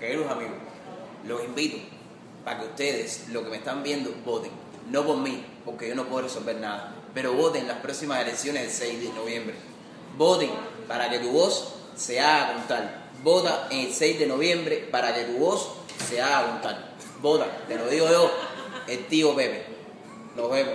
queridos amigos, los invito para que ustedes, lo que me están viendo, voten. No por mí, porque yo no puedo resolver nada, pero voten en las próximas elecciones del 6 de noviembre. Voten para que tu voz se haga contar. Vota en el 6 de noviembre para que tu voz se haga contar. Vota, te lo digo yo, el tío Pepe. Nos vemos.